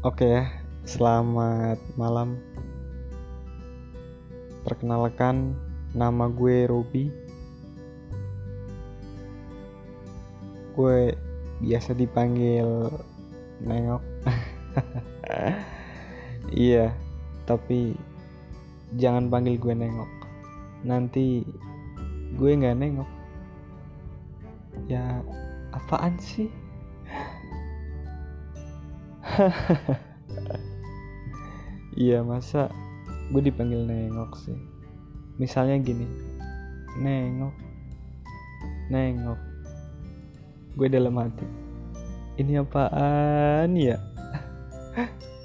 Oke ya, selamat malam. Perkenalkan, nama gue Robi. Gue biasa dipanggil Nengok. iya, tapi jangan panggil gue Nengok. Nanti gue nggak nengok. Ya, apaan sih? Iya masa gue dipanggil nengok sih? Misalnya gini Nengok Nengok. Gue dalam hati Ini apaan ya